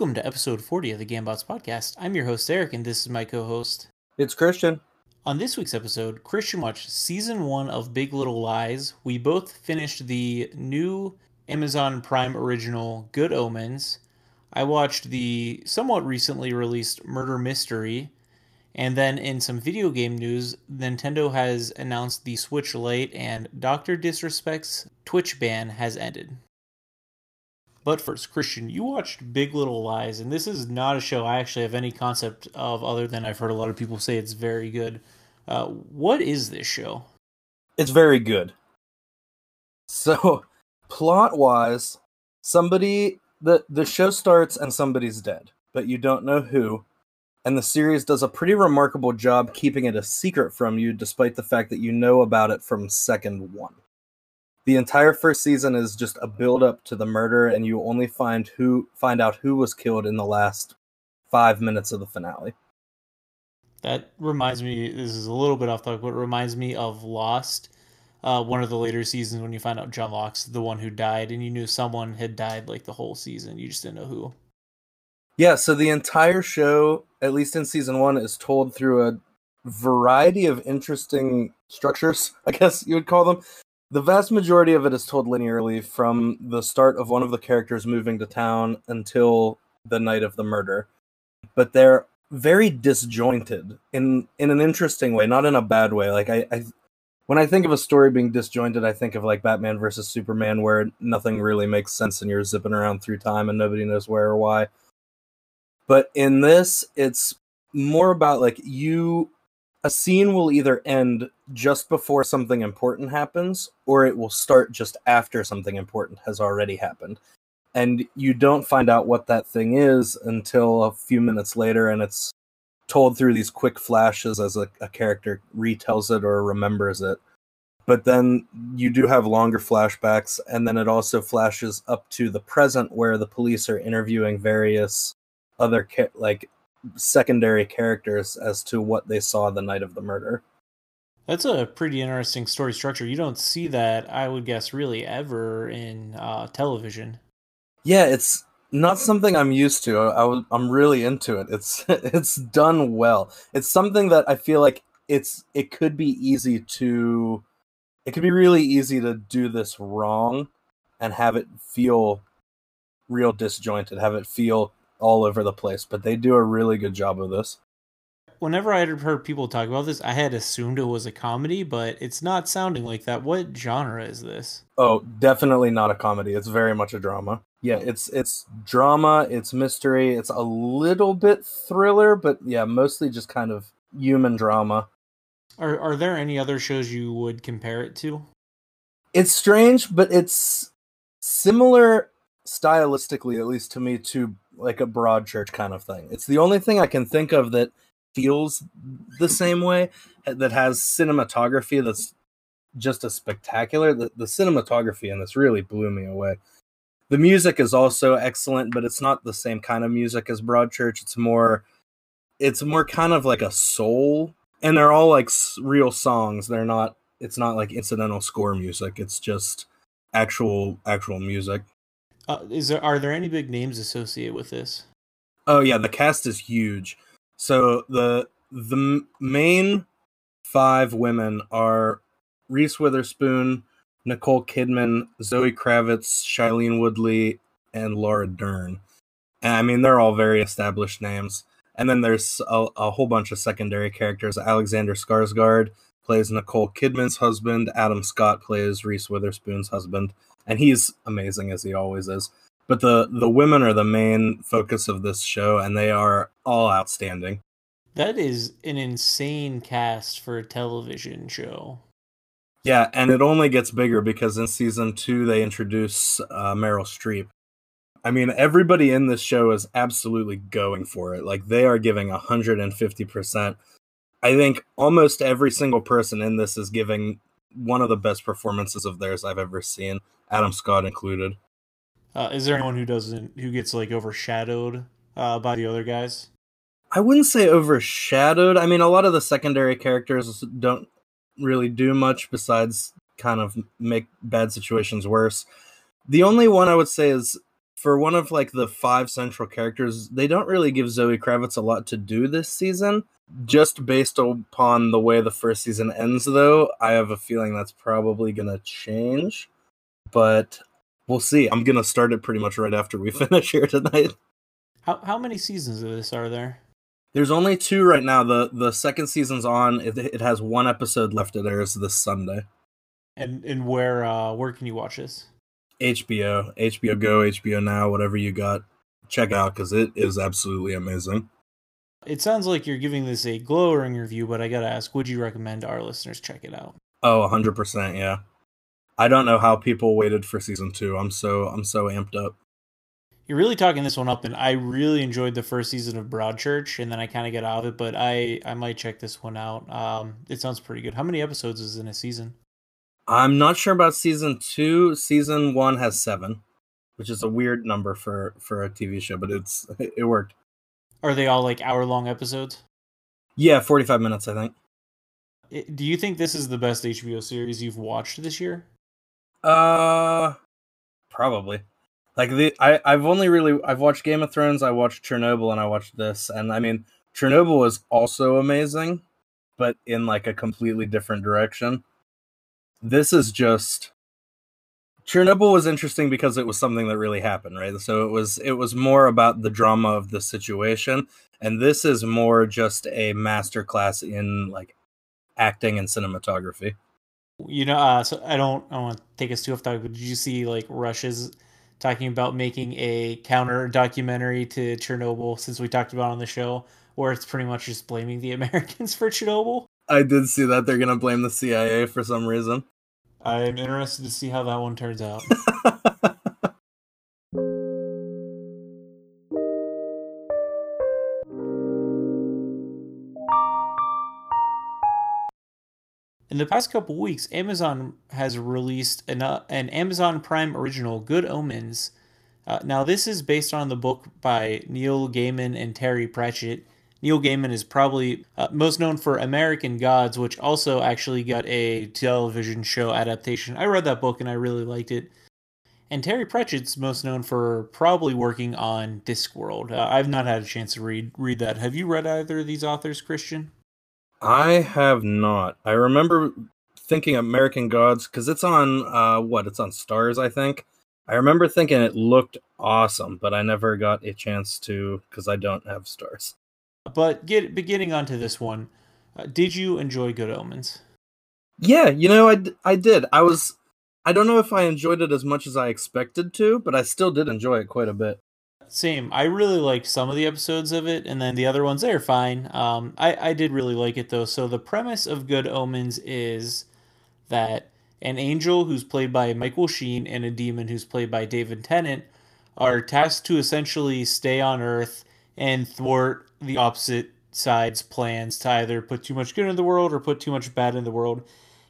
Welcome to episode 40 of the Gambots podcast. I'm your host, Eric, and this is my co host. It's Christian. On this week's episode, Christian watched season one of Big Little Lies. We both finished the new Amazon Prime original Good Omens. I watched the somewhat recently released Murder Mystery. And then in some video game news, Nintendo has announced the Switch Lite and Dr. Disrespect's Twitch ban has ended. But first, Christian, you watched Big Little Lies, and this is not a show I actually have any concept of other than I've heard a lot of people say it's very good. Uh, what is this show? It's very good. So, plot wise, somebody the the show starts and somebody's dead, but you don't know who. And the series does a pretty remarkable job keeping it a secret from you, despite the fact that you know about it from second one the entire first season is just a build up to the murder and you only find who find out who was killed in the last 5 minutes of the finale. That reminds me this is a little bit off topic but it reminds me of Lost. Uh, one of the later seasons when you find out John Locke's the one who died and you knew someone had died like the whole season. You just didn't know who. Yeah, so the entire show, at least in season 1 is told through a variety of interesting structures, I guess you would call them. The vast majority of it is told linearly from the start of one of the characters moving to town until the night of the murder. But they're very disjointed in in an interesting way, not in a bad way. Like I, I when I think of a story being disjointed, I think of like Batman versus Superman, where nothing really makes sense and you're zipping around through time and nobody knows where or why. But in this, it's more about like you a scene will either end just before something important happens or it will start just after something important has already happened. And you don't find out what that thing is until a few minutes later and it's told through these quick flashes as a, a character retells it or remembers it. But then you do have longer flashbacks and then it also flashes up to the present where the police are interviewing various other ca- like secondary characters as to what they saw the night of the murder. That's a pretty interesting story structure. You don't see that, I would guess, really ever in uh, television. Yeah, it's not something I'm used to. I, am really into it. It's it's done well. It's something that I feel like it's it could be easy to it could be really easy to do this wrong and have it feel real disjointed, have it feel all over the place, but they do a really good job of this. Whenever I had heard people talk about this, I had assumed it was a comedy, but it's not sounding like that. What genre is this? Oh, definitely not a comedy. It's very much a drama. Yeah, it's it's drama, it's mystery, it's a little bit thriller, but yeah, mostly just kind of human drama. Are are there any other shows you would compare it to? It's strange, but it's similar stylistically, at least to me, to like a Broadchurch kind of thing. It's the only thing I can think of that feels the same way that has cinematography that's just a spectacular. The, the cinematography in this really blew me away. The music is also excellent, but it's not the same kind of music as Broadchurch. It's more, it's more kind of like a soul, and they're all like real songs. They're not. It's not like incidental score music. It's just actual actual music. Uh, is there are there any big names associated with this? Oh yeah, the cast is huge. So the the main five women are Reese Witherspoon, Nicole Kidman, Zoe Kravitz, Shailene Woodley, and Laura Dern. And I mean, they're all very established names. And then there's a, a whole bunch of secondary characters. Alexander Skarsgård plays Nicole Kidman's husband. Adam Scott plays Reese Witherspoon's husband and he's amazing as he always is. But the the women are the main focus of this show, and they are all outstanding. That is an insane cast for a television show. Yeah, and it only gets bigger because in season two they introduce uh, Meryl Streep. I mean, everybody in this show is absolutely going for it. Like they are giving 150%. I think almost every single person in this is giving one of the best performances of theirs I've ever seen, Adam Scott included. Uh, is there anyone who doesn't who gets like overshadowed uh, by the other guys? I wouldn't say overshadowed. I mean, a lot of the secondary characters don't really do much besides kind of make bad situations worse. The only one I would say is for one of like the five central characters, they don't really give Zoe Kravitz a lot to do this season. Just based upon the way the first season ends, though, I have a feeling that's probably going to change. But we'll see. I'm going to start it pretty much right after we finish here tonight. How how many seasons of this are there? There's only two right now. the The second season's on. It, it has one episode left. It airs this Sunday. And and where uh where can you watch this? HBO, HBO Go, HBO Now, whatever you got. Check out because it is absolutely amazing. It sounds like you're giving this a glowing review, but I gotta ask, would you recommend our listeners check it out? Oh, 100%, yeah. I don't know how people waited for season 2. I'm so I'm so amped up. You're really talking this one up and I really enjoyed the first season of Broadchurch and then I kind of get out of it, but I I might check this one out. Um it sounds pretty good. How many episodes is in a season? I'm not sure about season 2. Season 1 has 7, which is a weird number for for a TV show, but it's it worked. Are they all like hour long episodes? Yeah, 45 minutes, I think. Do you think this is the best HBO series you've watched this year? Uh probably. Like the I I've only really I've watched Game of Thrones, I watched Chernobyl and I watched this and I mean Chernobyl was also amazing, but in like a completely different direction. This is just Chernobyl was interesting because it was something that really happened, right? So it was it was more about the drama of the situation, and this is more just a masterclass in like acting and cinematography. You know, uh, so I don't I want to take us too off topic, but did you see like Russia's talking about making a counter documentary to Chernobyl since we talked about on the show, where it's pretty much just blaming the Americans for Chernobyl? I did see that they're gonna blame the CIA for some reason. I'm interested to see how that one turns out. In the past couple weeks, Amazon has released an, uh, an Amazon Prime original, Good Omens. Uh, now, this is based on the book by Neil Gaiman and Terry Pratchett, Neil Gaiman is probably uh, most known for American Gods, which also actually got a television show adaptation. I read that book and I really liked it. And Terry Pratchett's most known for probably working on Discworld. Uh, I've not had a chance to read read that. Have you read either of these authors, Christian? I have not. I remember thinking American Gods because it's on uh, what? It's on Starz, I think. I remember thinking it looked awesome, but I never got a chance to because I don't have Starz. But get beginning onto this one, uh, did you enjoy Good Omens? Yeah, you know, I, I did. I was I don't know if I enjoyed it as much as I expected to, but I still did enjoy it quite a bit. Same. I really liked some of the episodes of it, and then the other ones they're fine. Um, I I did really like it though. So the premise of Good Omens is that an angel who's played by Michael Sheen and a demon who's played by David Tennant are tasked to essentially stay on Earth and thwart the opposite side's plans to either put too much good in the world or put too much bad in the world.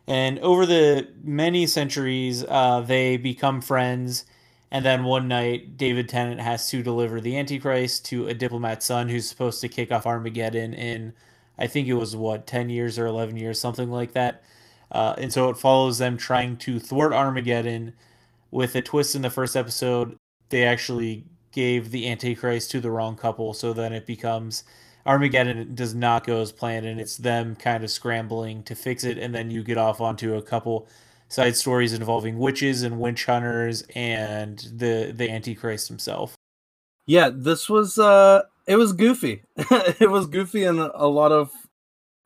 And over the many centuries, uh, they become friends. And then one night, David Tennant has to deliver the Antichrist to a diplomat's son who's supposed to kick off Armageddon in, I think it was what, 10 years or 11 years, something like that. Uh, and so it follows them trying to thwart Armageddon with a twist in the first episode. They actually gave the Antichrist to the wrong couple, so then it becomes Armageddon does not go as planned, and it's them kind of scrambling to fix it, and then you get off onto a couple side stories involving witches and witch hunters and the the Antichrist himself. Yeah, this was uh it was goofy. it was goofy in a lot of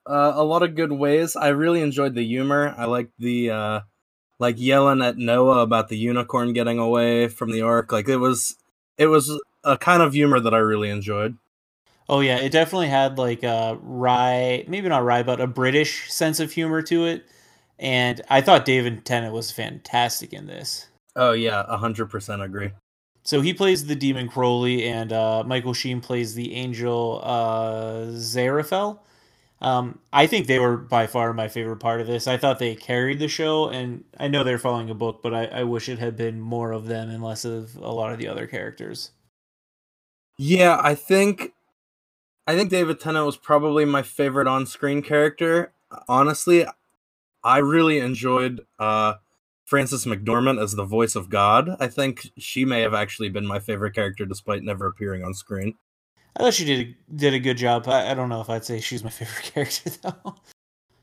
uh, a lot of good ways. I really enjoyed the humor. I liked the uh like yelling at Noah about the unicorn getting away from the ark. Like it was it was a kind of humor that I really enjoyed. Oh yeah, it definitely had like a wry, maybe not wry, but a British sense of humor to it. And I thought David Tennant was fantastic in this. Oh yeah, hundred percent agree. So he plays the demon Crowley, and uh, Michael Sheen plays the angel uh. Um, I think they were by far my favorite part of this. I thought they carried the show, and I know they're following a book, but I, I wish it had been more of them and less of a lot of the other characters. Yeah, I think I think David Tennant was probably my favorite on-screen character. Honestly, I really enjoyed uh, Frances McDormand as the voice of God. I think she may have actually been my favorite character despite never appearing on screen. I thought she did a, did a good job. I, I don't know if I'd say she's my favorite character though.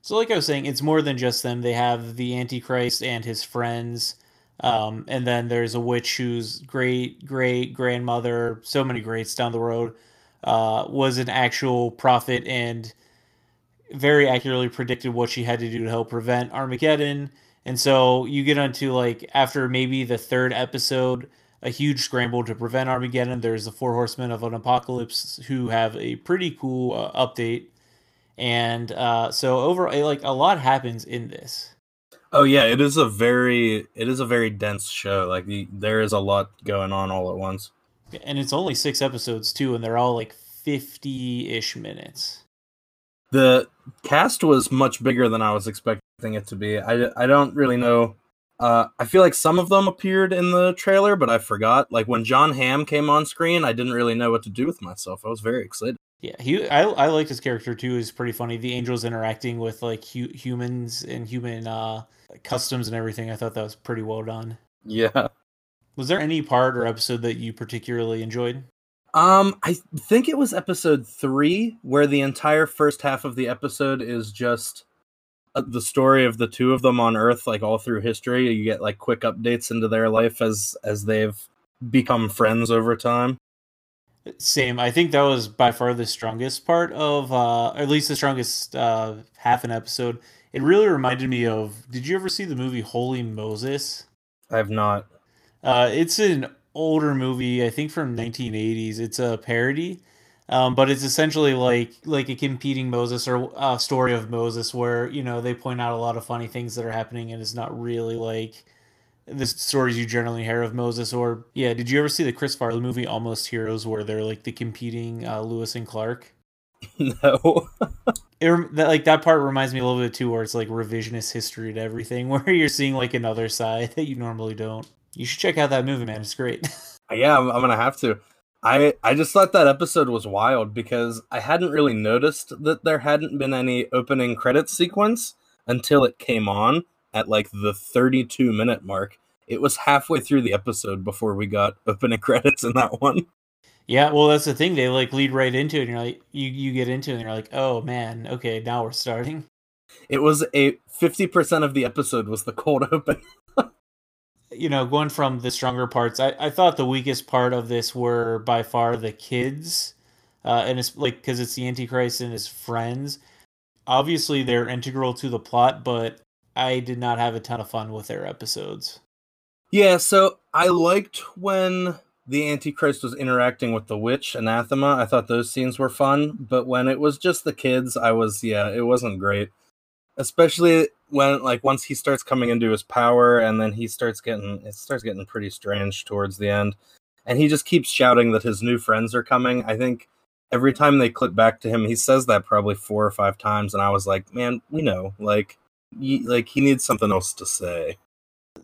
So, like I was saying, it's more than just them. They have the Antichrist and his friends, um, and then there's a witch whose great great grandmother, so many greats down the road, uh, was an actual prophet and very accurately predicted what she had to do to help prevent Armageddon. And so you get onto like after maybe the third episode, a huge scramble to prevent Armageddon. There's the four horsemen of an apocalypse who have a pretty cool uh, update, and uh, so over like a lot happens in this. Oh yeah, it is a very it is a very dense show. Like the, there is a lot going on all at once. And it's only six episodes too, and they're all like fifty ish minutes. The cast was much bigger than I was expecting it to be. I, I don't really know. Uh, I feel like some of them appeared in the trailer, but I forgot. Like when John Hamm came on screen, I didn't really know what to do with myself. I was very excited. Yeah, he I I liked his character too. Is pretty funny. The angels interacting with like hu- humans and human uh, customs and everything. I thought that was pretty well done. Yeah. Was there any part or episode that you particularly enjoyed? Um, I think it was episode three where the entire first half of the episode is just the story of the two of them on Earth, like all through history. You get like quick updates into their life as as they've become friends over time. Same. I think that was by far the strongest part of, uh, at least the strongest uh, half an episode. It really reminded me of. Did you ever see the movie Wholly Moses? I have not. Uh, it's an older movie, I think from 1980s. It's a parody, um, but it's essentially like like a competing Moses or a story of Moses, where you know they point out a lot of funny things that are happening, and it's not really like the stories you generally hear of Moses. Or yeah, did you ever see the Chris Farley movie Almost Heroes, where they're like the competing uh, Lewis and Clark? No. it, that, like that part reminds me a little bit too, where it's like revisionist history to everything, where you're seeing like another side that you normally don't. You should check out that movie, man. It's great. yeah, I'm, I'm gonna have to. I I just thought that episode was wild because I hadn't really noticed that there hadn't been any opening credits sequence until it came on at like the 32 minute mark. It was halfway through the episode before we got opening credits in that one. Yeah, well, that's the thing. They like lead right into it, and you're like, you you get into it, and you're like, oh man, okay, now we're starting. It was a 50% of the episode was the cold open you know, going from the stronger parts, I, I thought the weakest part of this were by far the kids, uh, and it's like because it's the Antichrist and his friends. Obviously, they're integral to the plot, but I did not have a ton of fun with their episodes. Yeah, so I liked when the Antichrist was interacting with the witch Anathema. I thought those scenes were fun, but when it was just the kids, I was yeah, it wasn't great especially when like once he starts coming into his power and then he starts getting it starts getting pretty strange towards the end. And he just keeps shouting that his new friends are coming. I think every time they click back to him he says that probably four or five times and i was like man we know. Like he, like he needs something else to say.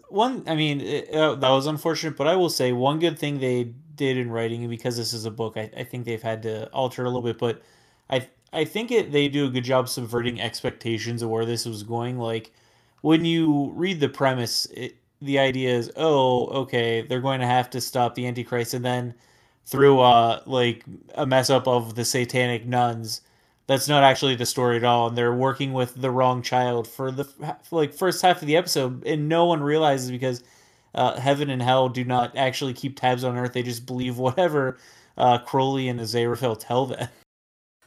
One i mean it, uh, that was unfortunate but i will say one good thing they did in writing because this is a book I, I think they've had to alter a little bit but i I think it they do a good job subverting expectations of where this was going. Like when you read the premise, it, the idea is, oh, okay, they're going to have to stop the Antichrist, and then through uh like a mess up of the satanic nuns, that's not actually the story at all, and they're working with the wrong child for the like first half of the episode, and no one realizes because uh, heaven and hell do not actually keep tabs on Earth; they just believe whatever uh, Crowley and Aziraphale tell them.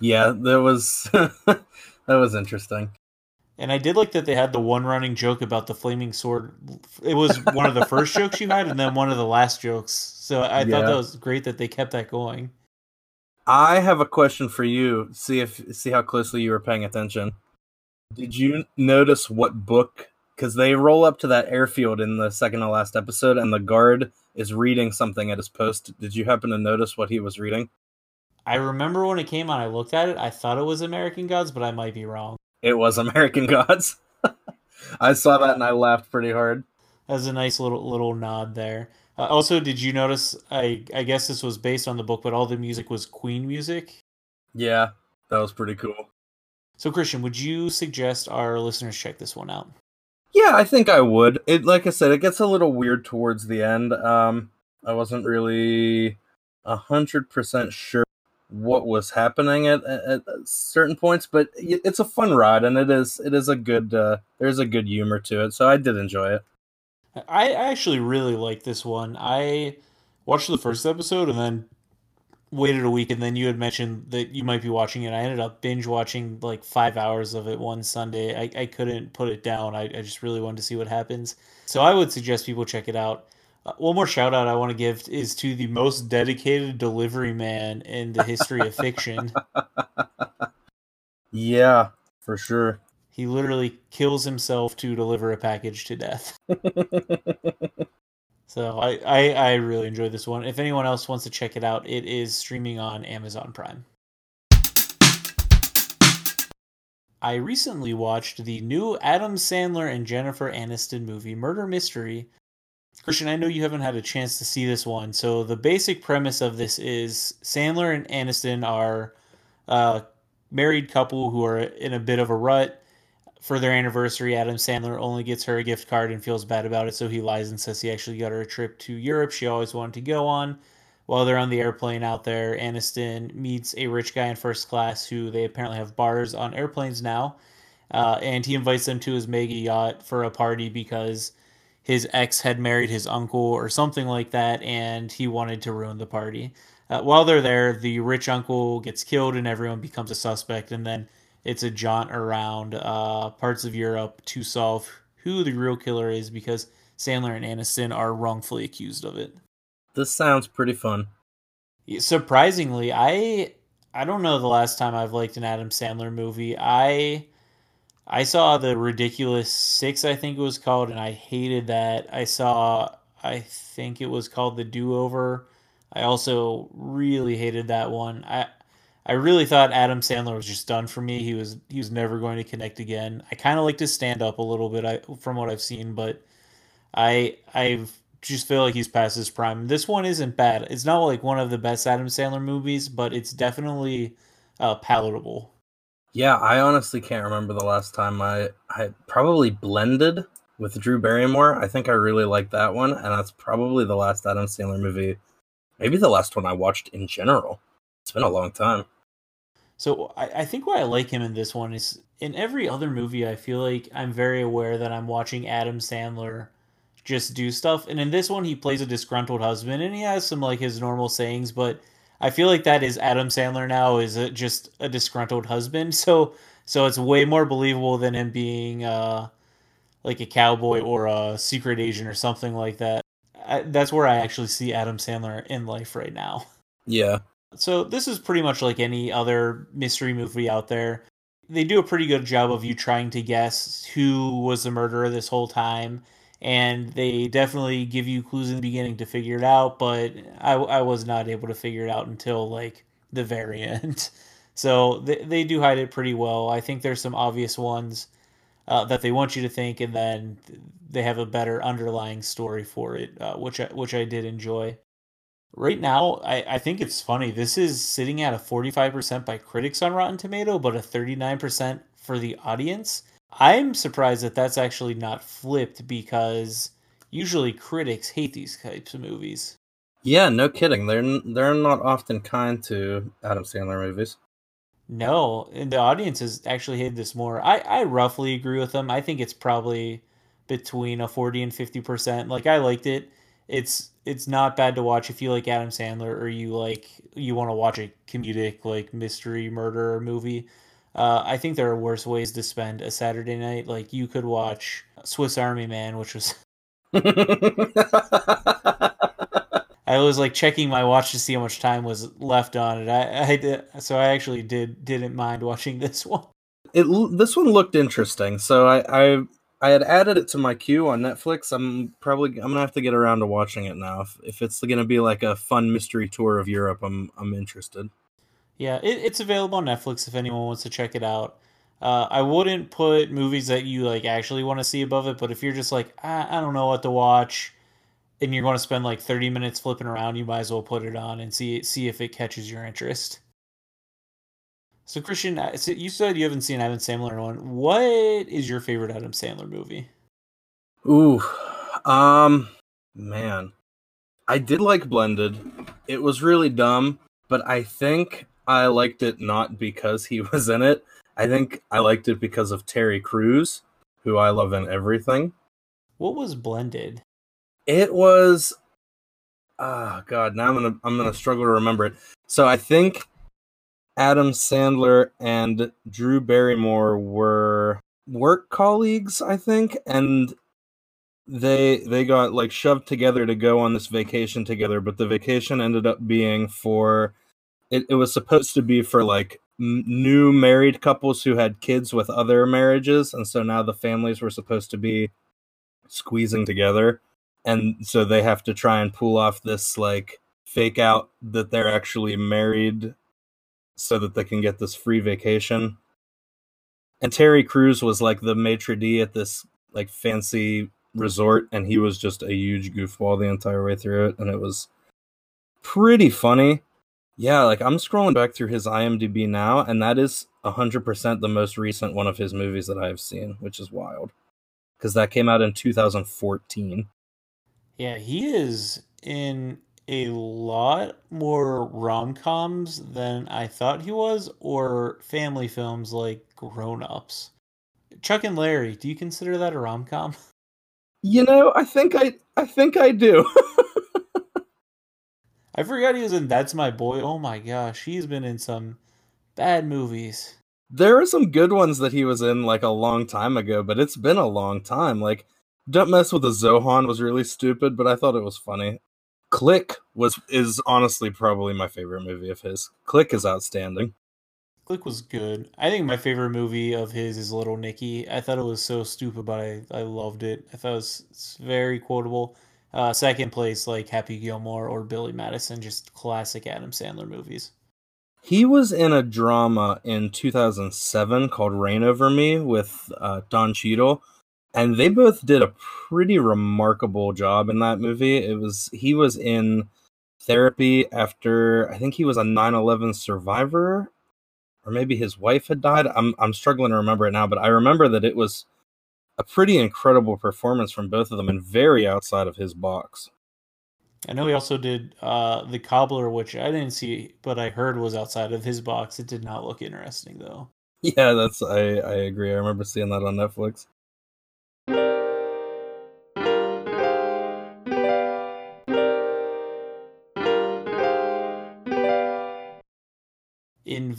Yeah, that was that was interesting. And I did like that they had the one running joke about the flaming sword. It was one of the first jokes you had, and then one of the last jokes. So I yeah. thought that was great that they kept that going. I have a question for you. See if see how closely you were paying attention. Did you notice what book? Because they roll up to that airfield in the second to last episode, and the guard is reading something at his post. Did you happen to notice what he was reading? I remember when it came on, I looked at it. I thought it was American Gods, but I might be wrong. It was American Gods. I saw that and I laughed pretty hard. That's a nice little little nod there. Uh, also, did you notice? I I guess this was based on the book, but all the music was Queen music. Yeah, that was pretty cool. So, Christian, would you suggest our listeners check this one out? Yeah, I think I would. It like I said, it gets a little weird towards the end. Um, I wasn't really a hundred percent sure what was happening at, at, certain points, but it's a fun ride and it is it is a good uh, there's a good humor to it, so I did enjoy it. I actually really like this one. I watched the first episode and then waited a week, and then you had mentioned that you might be watching it. I ended up binge watching like five hours of it one Sunday. I, I couldn't put it down. I, I just really wanted to see what happens. So I would suggest people check it out. Uh, one more shout out I want to give is to the most dedicated delivery man in the history of fiction. Yeah, for sure. He literally kills himself to deliver a package to death. so I, I, I really enjoyed this one. If anyone else wants to check it out, it is streaming on Amazon Prime. I recently watched the new Adam Sandler and Jennifer Aniston movie, Murder Mystery, Christian, I know you haven't had a chance to see this one. So the basic premise of this is Sandler and Aniston are a married couple who are in a bit of a rut. For their anniversary, Adam Sandler only gets her a gift card and feels bad about it, so he lies and says he actually got her a trip to Europe she always wanted to go on. While they're on the airplane out there, Aniston meets a rich guy in first class who they apparently have bars on airplanes now. Uh, and he invites them to his mega yacht for a party because his ex had married his uncle or something like that, and he wanted to ruin the party. Uh, while they're there, the rich uncle gets killed, and everyone becomes a suspect. And then it's a jaunt around uh, parts of Europe to solve who the real killer is because Sandler and Aniston are wrongfully accused of it. This sounds pretty fun. Surprisingly, I I don't know the last time I've liked an Adam Sandler movie. I I saw the ridiculous six, I think it was called, and I hated that. I saw, I think it was called the Do Over. I also really hated that one. I I really thought Adam Sandler was just done for me. He was he was never going to connect again. I kind of like to stand up a little bit I, from what I've seen, but I I just feel like he's past his prime. This one isn't bad. It's not like one of the best Adam Sandler movies, but it's definitely uh, palatable. Yeah, I honestly can't remember the last time I I probably blended with Drew Barrymore. I think I really liked that one, and that's probably the last Adam Sandler movie, maybe the last one I watched in general. It's been a long time. So I, I think why I like him in this one is in every other movie I feel like I'm very aware that I'm watching Adam Sandler just do stuff. And in this one he plays a disgruntled husband and he has some like his normal sayings, but I feel like that is Adam Sandler now is a, just a disgruntled husband. So so it's way more believable than him being uh, like a cowboy or a secret agent or something like that. I, that's where I actually see Adam Sandler in life right now. Yeah. So this is pretty much like any other mystery movie out there. They do a pretty good job of you trying to guess who was the murderer this whole time and they definitely give you clues in the beginning to figure it out but i, I was not able to figure it out until like the very end. So they, they do hide it pretty well. I think there's some obvious ones uh, that they want you to think and then they have a better underlying story for it uh, which I, which I did enjoy. Right now I, I think it's funny this is sitting at a 45% by critics on rotten tomato but a 39% for the audience I'm surprised that that's actually not flipped because usually critics hate these types of movies. Yeah, no kidding. They're they're not often kind to Adam Sandler movies. No, and the audience has actually hated this more. I I roughly agree with them. I think it's probably between a 40 and 50%. Like I liked it. It's it's not bad to watch if you like Adam Sandler or you like you want to watch a comedic like mystery murder movie. Uh, I think there are worse ways to spend a Saturday night. Like you could watch Swiss Army Man, which was. I was like checking my watch to see how much time was left on it. I, I did, so I actually did didn't mind watching this one. It this one looked interesting, so I, I I had added it to my queue on Netflix. I'm probably I'm gonna have to get around to watching it now. If, if it's gonna be like a fun mystery tour of Europe, I'm I'm interested. Yeah, it, it's available on Netflix if anyone wants to check it out. Uh, I wouldn't put movies that you like actually want to see above it, but if you're just like I, I don't know what to watch, and you're going to spend like 30 minutes flipping around, you might as well put it on and see see if it catches your interest. So Christian, uh, you said you haven't seen Adam Sandler in one. What is your favorite Adam Sandler movie? Ooh, um, man, I did like Blended. It was really dumb, but I think I liked it not because he was in it. I think I liked it because of Terry Crews, who I love in everything. What was Blended? It was ah oh god, now I'm gonna I'm gonna struggle to remember it. So I think Adam Sandler and Drew Barrymore were work colleagues, I think, and they they got like shoved together to go on this vacation together, but the vacation ended up being for it, it was supposed to be for like m- new married couples who had kids with other marriages, and so now the families were supposed to be squeezing together, and so they have to try and pull off this like fake out that they're actually married so that they can get this free vacation. And Terry Crews was like the maitre d at this like fancy resort, and he was just a huge goofball the entire way through it, and it was pretty funny. Yeah, like I'm scrolling back through his IMDb now, and that is 100% the most recent one of his movies that I've seen, which is wild. Because that came out in 2014. Yeah, he is in a lot more rom coms than I thought he was, or family films like Grown Ups. Chuck and Larry, do you consider that a rom com? You know, I think I I think I do. I forgot he was in That's My Boy. Oh my gosh, he's been in some bad movies. There are some good ones that he was in like a long time ago, but it's been a long time. Like Don't Mess with the Zohan was really stupid, but I thought it was funny. Click was is honestly probably my favorite movie of his. Click is outstanding. Click was good. I think my favorite movie of his is Little Nicky. I thought it was so stupid, but I, I loved it. I thought it was very quotable. Uh, second place, like Happy Gilmore or Billy Madison, just classic Adam Sandler movies. He was in a drama in 2007 called Reign Over Me with uh, Don Cheadle, and they both did a pretty remarkable job in that movie. It was he was in therapy after I think he was a 9/11 survivor, or maybe his wife had died. I'm I'm struggling to remember it now, but I remember that it was a pretty incredible performance from both of them and very outside of his box. I know he also did uh, the Cobbler, which I didn't see, but I heard was outside of his box. It did not look interesting though. Yeah, that's I I agree. I remember seeing that on Netflix.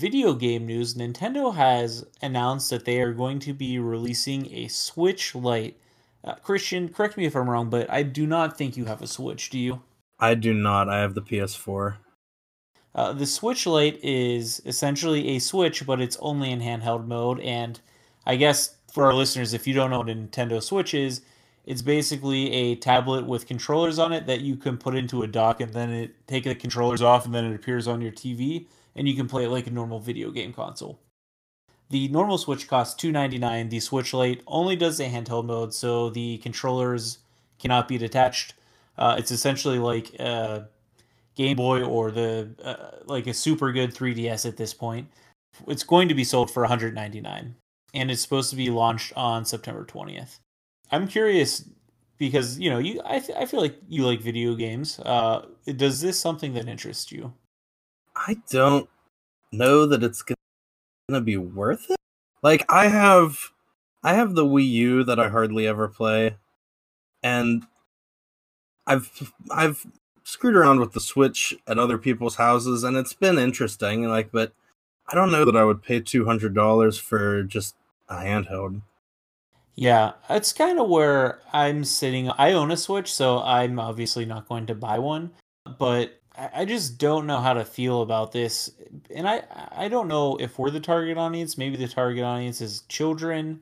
Video game news, Nintendo has announced that they are going to be releasing a Switch Lite. Uh, Christian, correct me if I'm wrong, but I do not think you have a Switch, do you? I do not. I have the PS4. Uh, the Switch Lite is essentially a Switch, but it's only in handheld mode. And I guess for our listeners, if you don't know what a Nintendo Switch is, it's basically a tablet with controllers on it that you can put into a dock, and then it take the controllers off, and then it appears on your TV and you can play it like a normal video game console. The normal Switch costs 299. The Switch Lite only does a handheld mode, so the controllers cannot be detached. Uh, it's essentially like a Game Boy or the uh, like a super good 3DS at this point. It's going to be sold for 199 and it's supposed to be launched on September 20th. I'm curious because you know you I, th- I feel like you like video games. Uh, does this something that interests you? I don't know that it's gonna be worth it. Like I have I have the Wii U that I hardly ever play. And I've I've screwed around with the Switch at other people's houses and it's been interesting, like but I don't know that I would pay two hundred dollars for just a handheld. Yeah, it's kind of where I'm sitting. I own a Switch, so I'm obviously not going to buy one. But I just don't know how to feel about this, and I I don't know if we're the target audience. Maybe the target audience is children.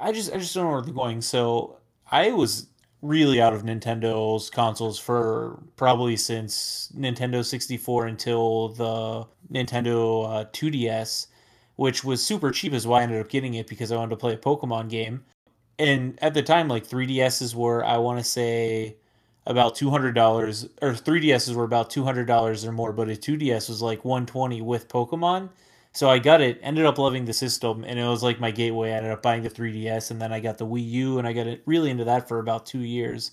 I just I just don't know where they're going. So I was really out of Nintendo's consoles for probably since Nintendo 64 until the Nintendo uh, 2DS, which was super cheap, is why I ended up getting it because I wanted to play a Pokemon game. And at the time, like 3DSs were, I want to say, about two hundred dollars, or 3DSs were about two hundred dollars or more, but a 2DS was like one twenty with Pokemon. So I got it, ended up loving the system, and it was like my gateway. I ended up buying the 3DS, and then I got the Wii U, and I got it really into that for about two years.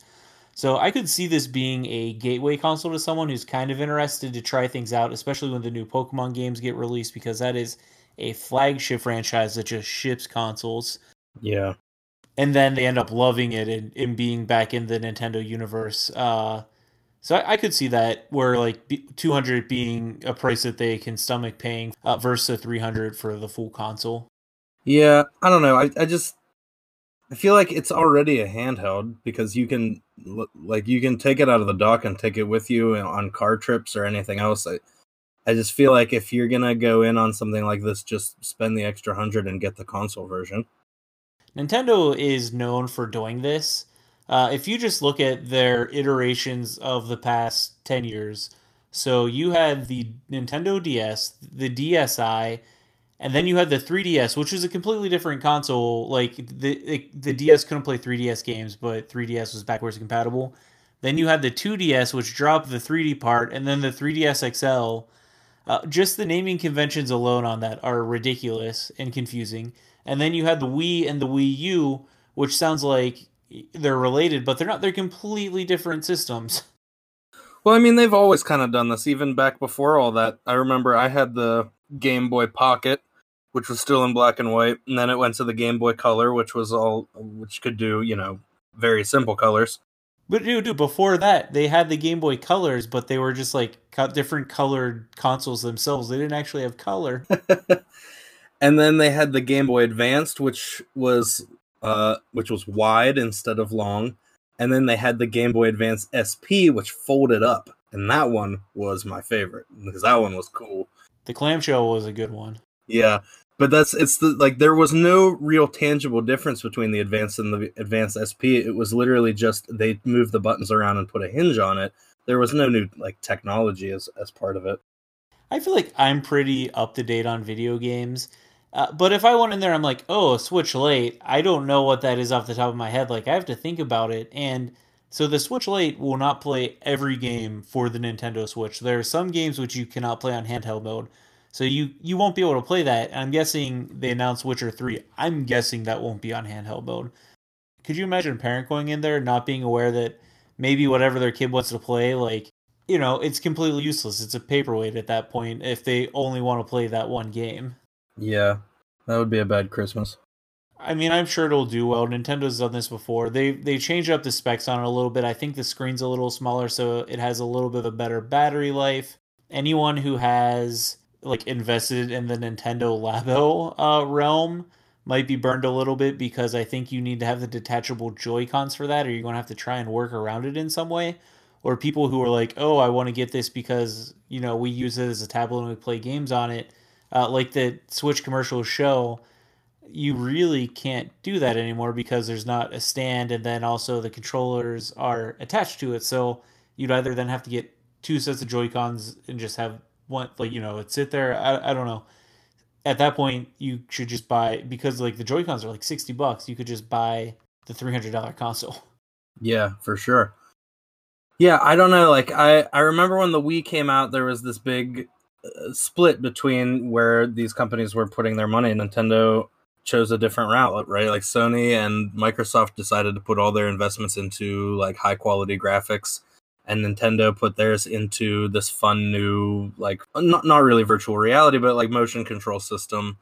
So I could see this being a gateway console to someone who's kind of interested to try things out, especially when the new Pokemon games get released, because that is a flagship franchise that just ships consoles. Yeah. And then they end up loving it and, and being back in the Nintendo universe. Uh, so I, I, could see that where like 200 being a price that they can stomach paying uh, versus 300 for the full console. Yeah, I don't know. I, I just I feel like it's already a handheld because you can like you can take it out of the dock and take it with you on car trips or anything else. I, I just feel like if you're gonna go in on something like this, just spend the extra hundred and get the console version. Nintendo is known for doing this. Uh, if you just look at their iterations of the past 10 years, so you had the Nintendo DS, the DSi, and then you had the 3DS, which was a completely different console. Like the the DS couldn't play 3DS games, but 3DS was backwards compatible. Then you had the 2DS, which dropped the 3D part, and then the 3DS XL. Uh, just the naming conventions alone on that are ridiculous and confusing. And then you had the Wii and the Wii U, which sounds like they're related, but they're not. They're completely different systems. Well, I mean, they've always kind of done this, even back before all that. I remember I had the Game Boy Pocket, which was still in black and white, and then it went to the Game Boy Color, which was all, which could do, you know, very simple colors. But dude, dude, before that, they had the Game Boy Colors, but they were just like different colored consoles themselves. They didn't actually have color. and then they had the Game Boy Advanced, which was uh, which was wide instead of long. And then they had the Game Boy Advance SP, which folded up, and that one was my favorite because that one was cool. The clamshell was a good one. Yeah, but that's it's the like there was no real tangible difference between the Advance and the Advance SP. It was literally just they moved the buttons around and put a hinge on it. There was no new like technology as as part of it. I feel like I'm pretty up to date on video games uh, but if I went in there, I'm like, oh, Switch Lite. I don't know what that is off the top of my head. Like I have to think about it. And so the Switch Lite will not play every game for the Nintendo Switch. There are some games which you cannot play on handheld mode. So you you won't be able to play that. And I'm guessing they announced Witcher 3. I'm guessing that won't be on handheld mode. Could you imagine a parent going in there not being aware that maybe whatever their kid wants to play, like, you know, it's completely useless. It's a paperweight at that point if they only want to play that one game. Yeah, that would be a bad Christmas. I mean, I'm sure it'll do well. Nintendo's done this before. They they changed up the specs on it a little bit. I think the screen's a little smaller, so it has a little bit of a better battery life. Anyone who has like invested in the Nintendo Labo uh, realm might be burned a little bit because I think you need to have the detachable Joy Cons for that, or you're gonna have to try and work around it in some way. Or people who are like, oh, I want to get this because you know we use it as a tablet and we play games on it uh, like the Switch commercials show, you really can't do that anymore because there's not a stand, and then also the controllers are attached to it. So you'd either then have to get two sets of Joy Cons and just have one, like you know, it sit there. I, I don't know. At that point, you should just buy because like the Joy Cons are like sixty bucks. You could just buy the three hundred dollar console. Yeah, for sure. Yeah, I don't know. Like I, I remember when the Wii came out, there was this big Uh, split between where these companies were putting their money. Nintendo chose a different route, right? Like Sony and Microsoft decided to put all their investments into like high quality graphics and Nintendo put theirs into this fun new like not not really virtual reality but like motion control system.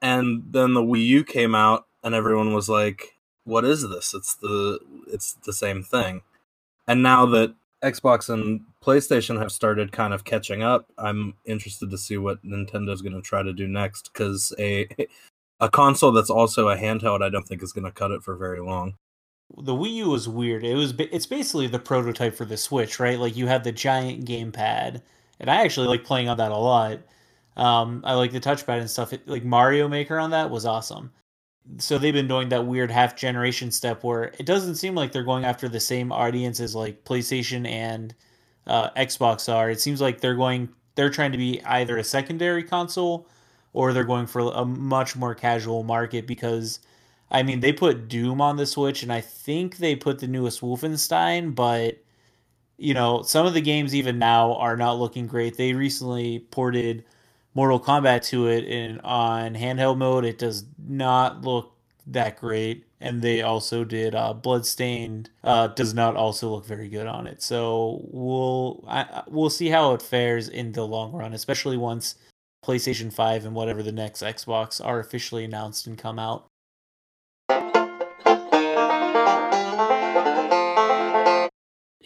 And then the Wii U came out and everyone was like what is this? It's the it's the same thing. And now that Xbox and PlayStation have started kind of catching up. I'm interested to see what Nintendo's going to try to do next because a a console that's also a handheld, I don't think is going to cut it for very long. The Wii U was weird. It was it's basically the prototype for the Switch, right? Like you had the giant gamepad, and I actually like playing on that a lot. Um, I like the touchpad and stuff. It, like Mario Maker on that was awesome so they've been doing that weird half generation step where it doesn't seem like they're going after the same audience as like PlayStation and uh, Xbox are. It seems like they're going they're trying to be either a secondary console or they're going for a much more casual market because I mean they put Doom on the Switch and I think they put the newest Wolfenstein, but you know some of the games even now are not looking great. They recently ported Mortal Kombat to it and on handheld mode. It does not look that great. And they also did uh, Bloodstained. Uh, does not also look very good on it. So we'll I, we'll see how it fares in the long run, especially once PlayStation Five and whatever the next Xbox are officially announced and come out.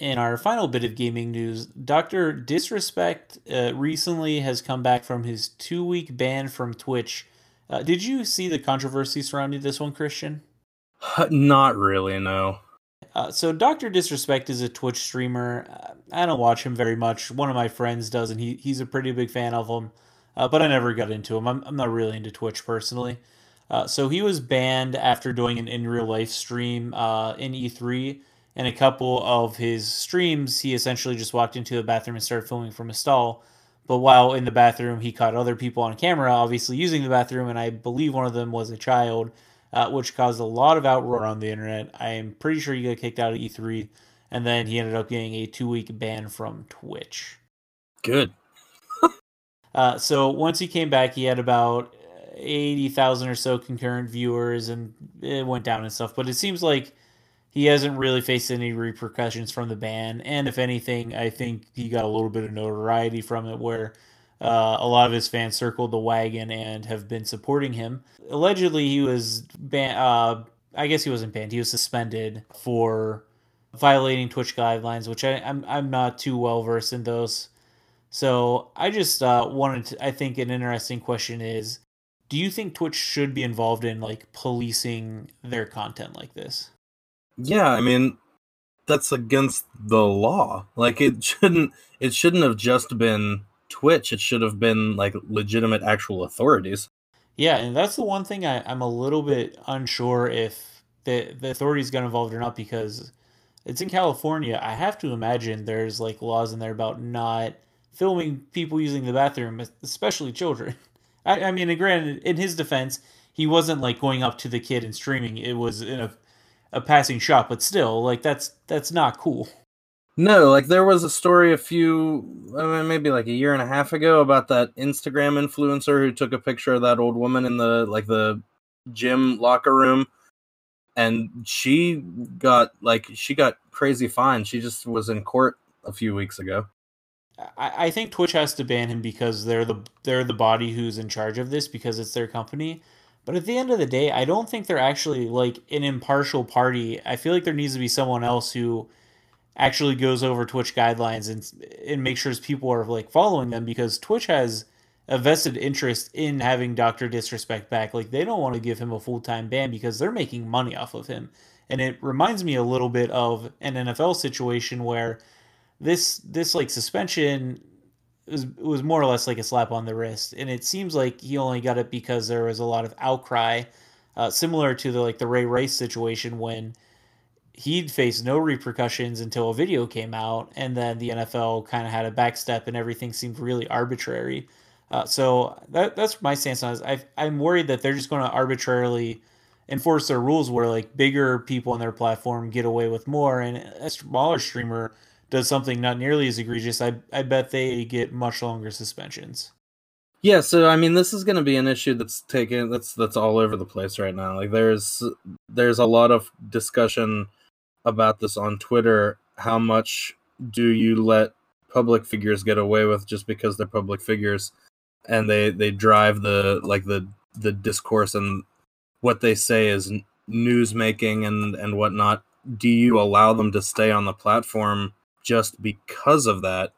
in our final bit of gaming news, Dr. Disrespect uh, recently has come back from his two week ban from Twitch. Uh, did you see the controversy surrounding this one, Christian? Not really, no. Uh, so, Dr. Disrespect is a Twitch streamer. Uh, I don't watch him very much. One of my friends does, and he, he's a pretty big fan of him, uh, but I never got into him. I'm, I'm not really into Twitch personally. Uh, so, he was banned after doing an in real life stream in E3 and a couple of his streams, he essentially just walked into a bathroom and started filming from a stall. But while in the bathroom, he caught other people on camera, obviously using the bathroom, and I believe one of them was a child, uh, which caused a lot of outroar on the internet. I am pretty sure he got kicked out of E3, and then he ended up getting a two week ban from Twitch. Good. uh, so once he came back, he had about 80,000 or so concurrent viewers, and it went down and stuff. But it seems like he hasn't really faced any repercussions from the ban. And if anything, I think he got a little bit of notoriety from it where uh, a lot of his fans circled the wagon and have been supporting him. Allegedly, he was banned. Uh, I guess he wasn't banned. He was suspended for violating Twitch guidelines, which I, am I'm, I'm not too well versed in those. So I just uh, wanted to. I think an interesting question is, do you think Twitch should be involved in like policing their content like this? Yeah, I mean that's against the law. Like it shouldn't it shouldn't have just been Twitch. It should have been like legitimate actual authorities. Yeah, and that's the one thing I, I'm a little bit unsure if the the authorities got involved or not because it's in California. I have to imagine there's like laws in there about not filming people using the bathroom, especially children. I, I mean, granted, in his defense, he wasn't like going up to the kid and streaming. It was in a a passing shot, but still, like that's that's not cool. No, like there was a story a few, I mean, maybe like a year and a half ago about that Instagram influencer who took a picture of that old woman in the like the gym locker room, and she got like she got crazy fine. She just was in court a few weeks ago. I, I think Twitch has to ban him because they're the they're the body who's in charge of this because it's their company. But at the end of the day, I don't think they're actually like an impartial party. I feel like there needs to be someone else who actually goes over Twitch guidelines and and makes sure people are like following them because Twitch has a vested interest in having Doctor Disrespect back. Like they don't want to give him a full time ban because they're making money off of him. And it reminds me a little bit of an NFL situation where this this like suspension was, was more or less like a slap on the wrist, and it seems like he only got it because there was a lot of outcry, uh, similar to the like the Ray Rice situation when he'd face no repercussions until a video came out, and then the NFL kind of had a backstep, and everything seemed really arbitrary. Uh, so that, that's my stance on it. I, I'm worried that they're just going to arbitrarily enforce their rules where like bigger people on their platform get away with more, and a smaller streamer does something not nearly as egregious, I I bet they get much longer suspensions. Yeah, so I mean, this is going to be an issue that's taken that's that's all over the place right now. Like there's there's a lot of discussion about this on Twitter. How much do you let public figures get away with just because they're public figures, and they they drive the like the the discourse and what they say is news making and and whatnot. Do you allow them to stay on the platform just because of that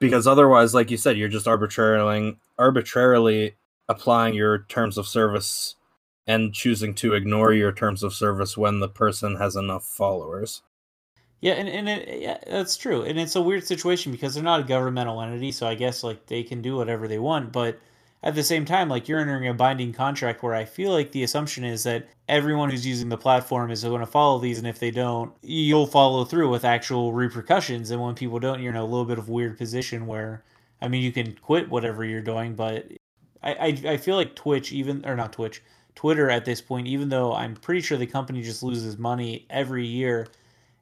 because otherwise like you said you're just arbitrarily arbitrarily applying your terms of service and choosing to ignore your terms of service when the person has enough followers. Yeah and, and it, yeah, that's true. And it's a weird situation because they're not a governmental entity so i guess like they can do whatever they want. But at the same time, like you're entering a binding contract where I feel like the assumption is that everyone who's using the platform is going to follow these, and if they don't, you'll follow through with actual repercussions. And when people don't, you're in a little bit of weird position where, I mean, you can quit whatever you're doing, but I, I, I feel like Twitch, even or not Twitch, Twitter at this point, even though I'm pretty sure the company just loses money every year,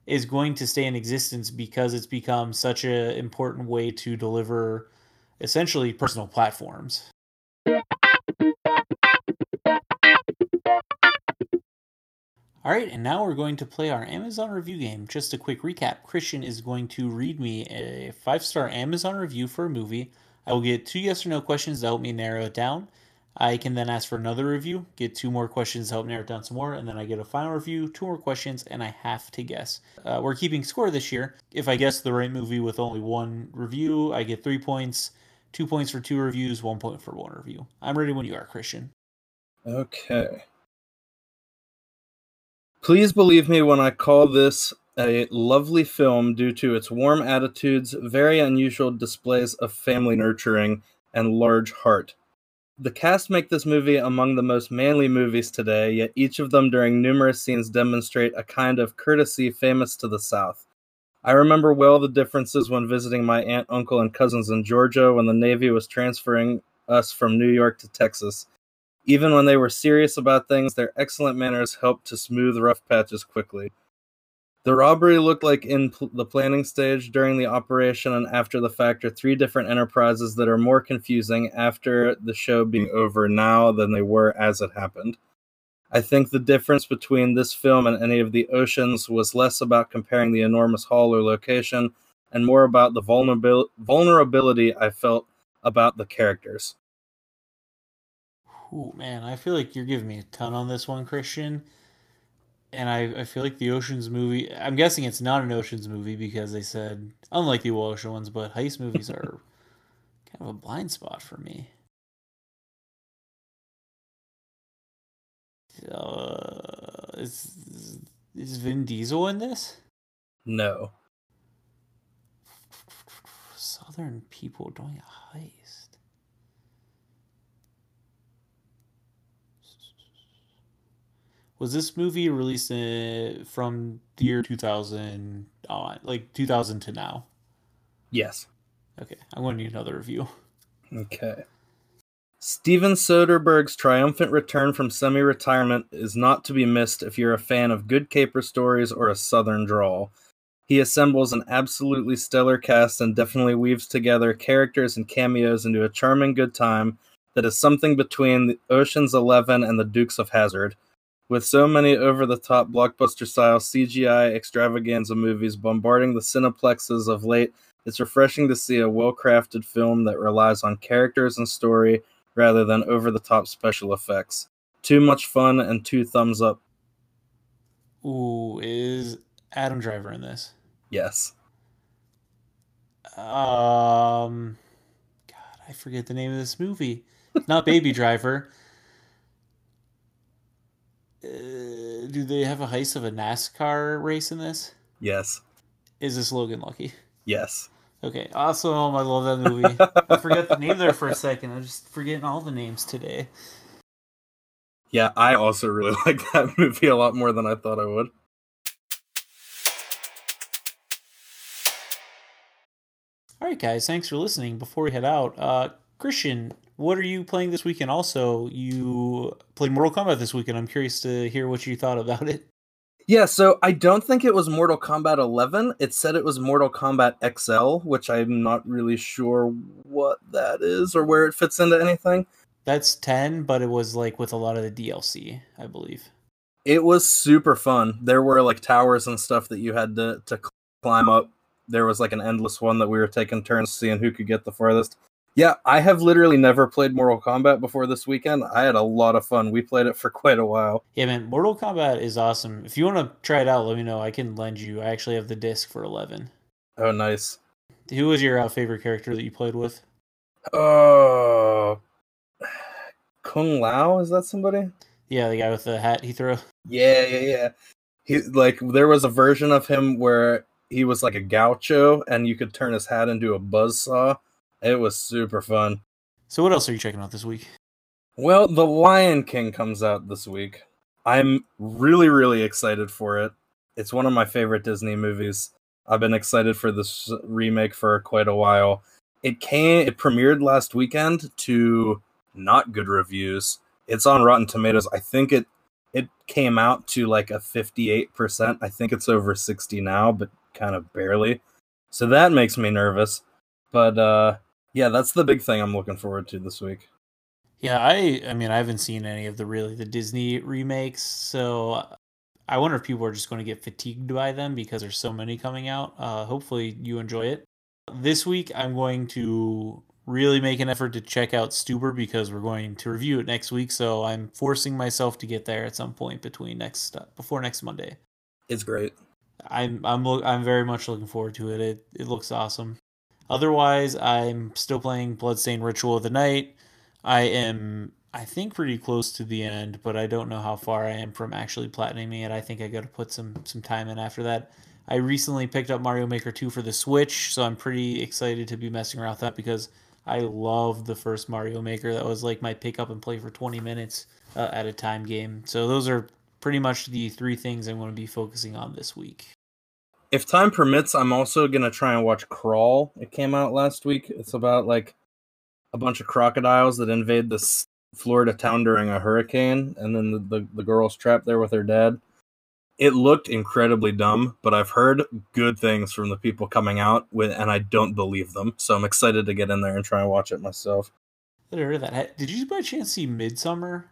is going to stay in existence because it's become such an important way to deliver essentially personal platforms. All right, and now we're going to play our Amazon review game. Just a quick recap Christian is going to read me a five star Amazon review for a movie. I will get two yes or no questions to help me narrow it down. I can then ask for another review, get two more questions to help narrow it down some more, and then I get a final review, two more questions, and I have to guess. Uh, we're keeping score this year. If I guess the right movie with only one review, I get three points, two points for two reviews, one point for one review. I'm ready when you are, Christian. Okay. Please believe me when I call this a lovely film due to its warm attitudes, very unusual displays of family nurturing, and large heart. The cast make this movie among the most manly movies today, yet each of them during numerous scenes demonstrate a kind of courtesy famous to the South. I remember well the differences when visiting my aunt, uncle, and cousins in Georgia when the Navy was transferring us from New York to Texas. Even when they were serious about things, their excellent manners helped to smooth rough patches quickly. The robbery looked like in pl- the planning stage, during the operation, and after the fact are three different enterprises that are more confusing after the show being hmm. over now than they were as it happened. I think the difference between this film and any of the Oceans was less about comparing the enormous haul or location and more about the vulnerabil- vulnerability I felt about the characters. Oh man, I feel like you're giving me a ton on this one, Christian. And I, I feel like the Oceans movie, I'm guessing it's not an Oceans movie because they said, unlike the Ocean ones, but heist movies are kind of a blind spot for me. Uh, is, is Vin Diesel in this? No. Southern people doing a heist. Was this movie released in, from the year 2000 on, uh, like 2000 to now? Yes. Okay, I'm going to need another review. Okay. Steven Soderbergh's triumphant return from semi retirement is not to be missed if you're a fan of good caper stories or a southern drawl. He assembles an absolutely stellar cast and definitely weaves together characters and cameos into a charming good time that is something between the Ocean's Eleven and the Dukes of Hazzard. With so many over the top blockbuster style CGI extravaganza movies bombarding the cineplexes of late, it's refreshing to see a well crafted film that relies on characters and story rather than over the top special effects. Too much fun and two thumbs up. Ooh, is Adam Driver in this? Yes. Um, God, I forget the name of this movie. Not Baby Driver. Uh, do they have a heist of a NASCAR race in this? Yes. Is this Logan Lucky? Yes. Okay, awesome. I love that movie. I forgot the name there for a second. I'm just forgetting all the names today. Yeah, I also really like that movie a lot more than I thought I would. All right, guys, thanks for listening. Before we head out, uh, Christian, what are you playing this weekend? Also, you played Mortal Kombat this weekend. I'm curious to hear what you thought about it. Yeah, so I don't think it was Mortal Kombat 11. It said it was Mortal Kombat XL, which I'm not really sure what that is or where it fits into anything. That's 10, but it was like with a lot of the DLC, I believe. It was super fun. There were like towers and stuff that you had to, to climb up. There was like an endless one that we were taking turns seeing who could get the farthest. Yeah, I have literally never played Mortal Kombat before this weekend. I had a lot of fun. We played it for quite a while. Yeah, man, Mortal Kombat is awesome. If you want to try it out, let me know. I can lend you. I actually have the disc for 11. Oh, nice. Who was your uh, favorite character that you played with? Oh, Kung Lao is that somebody? Yeah, the guy with the hat he threw. Yeah, yeah, yeah. He like there was a version of him where he was like a gaucho, and you could turn his hat into a buzz saw. It was super fun. So, what else are you checking out this week? Well, The Lion King comes out this week. I'm really, really excited for it. It's one of my favorite Disney movies. I've been excited for this remake for quite a while. It came, it premiered last weekend to not good reviews. It's on Rotten Tomatoes. I think it it came out to like a 58%. I think it's over 60 now, but kind of barely. So that makes me nervous. But uh Yeah, that's the big thing I'm looking forward to this week. Yeah, I I mean I haven't seen any of the really the Disney remakes, so I wonder if people are just going to get fatigued by them because there's so many coming out. Uh, hopefully you enjoy it. This week I'm going to really make an effort to check out Stuber because we're going to review it next week. So I'm forcing myself to get there at some point between next uh, before next Monday. It's great. I'm I'm I'm very much looking forward to it. It it looks awesome. Otherwise, I'm still playing Bloodstained Ritual of the Night. I am I think pretty close to the end, but I don't know how far I am from actually platinuming it. I think I got to put some some time in after that. I recently picked up Mario Maker 2 for the Switch, so I'm pretty excited to be messing around with that because I love the first Mario Maker. That was like my pick up and play for 20 minutes uh, at a time game. So those are pretty much the three things I'm going to be focusing on this week. If time permits, I'm also going to try and watch Crawl. It came out last week. It's about like a bunch of crocodiles that invade this Florida town during a hurricane, and then the, the, the girl's trapped there with her dad it looked incredibly dumb, but I've heard good things from the people coming out with, and I don't believe them. So I'm excited to get in there and try and watch it myself. I heard that. Did you by chance see Midsommar?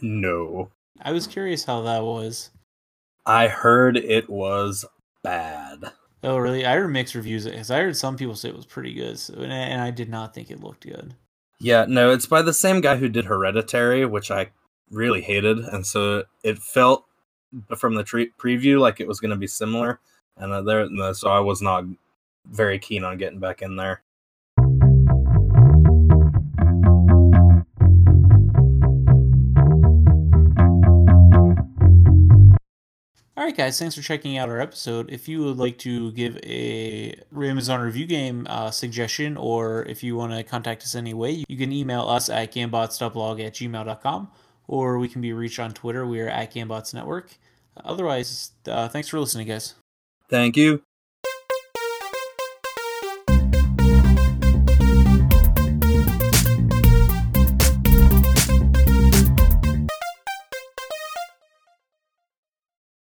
No. I was curious how that was. I heard it was bad. Oh, really? I heard mixed reviews It because I heard some people say it was pretty good, so, and I did not think it looked good. Yeah, no, it's by the same guy who did Hereditary, which I really hated, and so it felt from the tre- preview like it was going to be similar, and uh, there, so I was not very keen on getting back in there. All right, guys, thanks for checking out our episode. If you would like to give a Amazon review game uh, suggestion, or if you want to contact us anyway, you can email us at gambots.blog at gmail.com or we can be reached on Twitter. We are at Gambots Network. Otherwise, uh, thanks for listening, guys. Thank you.